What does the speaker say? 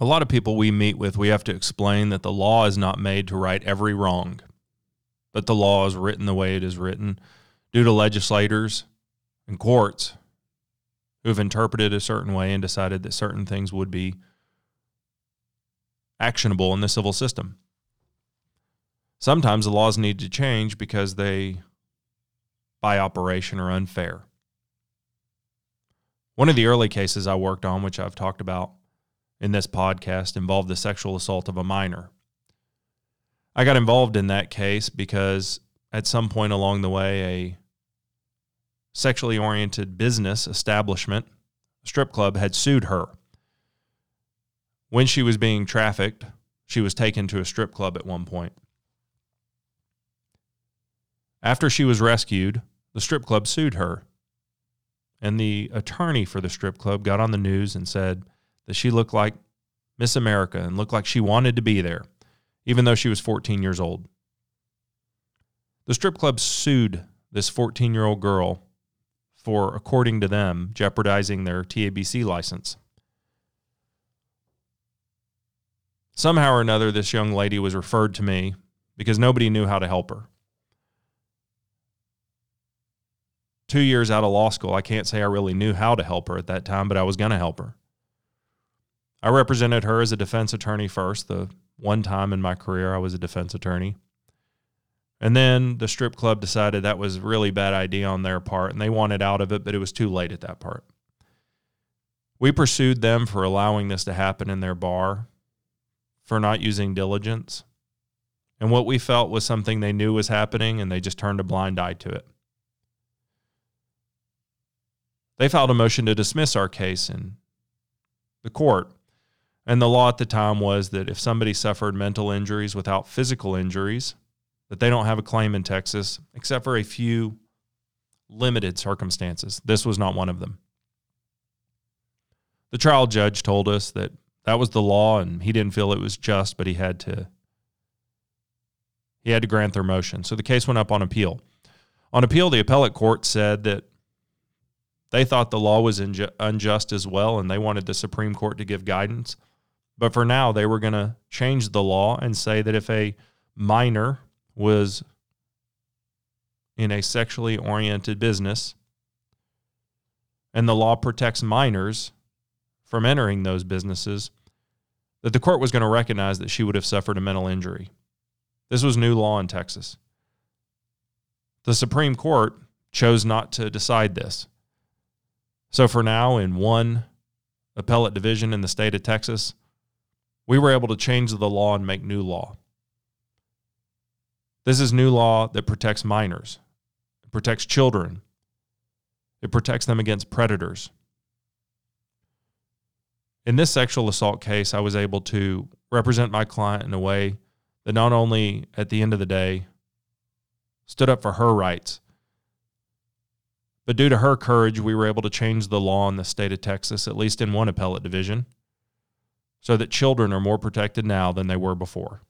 A lot of people we meet with, we have to explain that the law is not made to right every wrong, but the law is written the way it is written due to legislators and courts who have interpreted a certain way and decided that certain things would be actionable in the civil system. Sometimes the laws need to change because they, by operation, are unfair. One of the early cases I worked on, which I've talked about in this podcast involved the sexual assault of a minor. I got involved in that case because at some point along the way, a sexually oriented business establishment, strip club, had sued her. When she was being trafficked, she was taken to a strip club at one point. After she was rescued, the strip club sued her. And the attorney for the strip club got on the news and said, that she looked like Miss America and looked like she wanted to be there, even though she was 14 years old. The strip club sued this 14 year old girl for, according to them, jeopardizing their TABC license. Somehow or another, this young lady was referred to me because nobody knew how to help her. Two years out of law school, I can't say I really knew how to help her at that time, but I was going to help her. I represented her as a defense attorney first. The one time in my career I was a defense attorney. And then the strip club decided that was a really bad idea on their part and they wanted out of it, but it was too late at that part. We pursued them for allowing this to happen in their bar, for not using diligence. And what we felt was something they knew was happening and they just turned a blind eye to it. They filed a motion to dismiss our case in the court and the law at the time was that if somebody suffered mental injuries without physical injuries, that they don't have a claim in Texas, except for a few limited circumstances. This was not one of them. The trial judge told us that that was the law and he didn't feel it was just, but he had to he had to grant their motion. So the case went up on appeal. On appeal, the appellate court said that they thought the law was unjust as well and they wanted the Supreme Court to give guidance. But for now, they were going to change the law and say that if a minor was in a sexually oriented business and the law protects minors from entering those businesses, that the court was going to recognize that she would have suffered a mental injury. This was new law in Texas. The Supreme Court chose not to decide this. So for now, in one appellate division in the state of Texas, we were able to change the law and make new law. This is new law that protects minors, it protects children, it protects them against predators. In this sexual assault case, I was able to represent my client in a way that not only at the end of the day stood up for her rights, but due to her courage, we were able to change the law in the state of Texas, at least in one appellate division so that children are more protected now than they were before.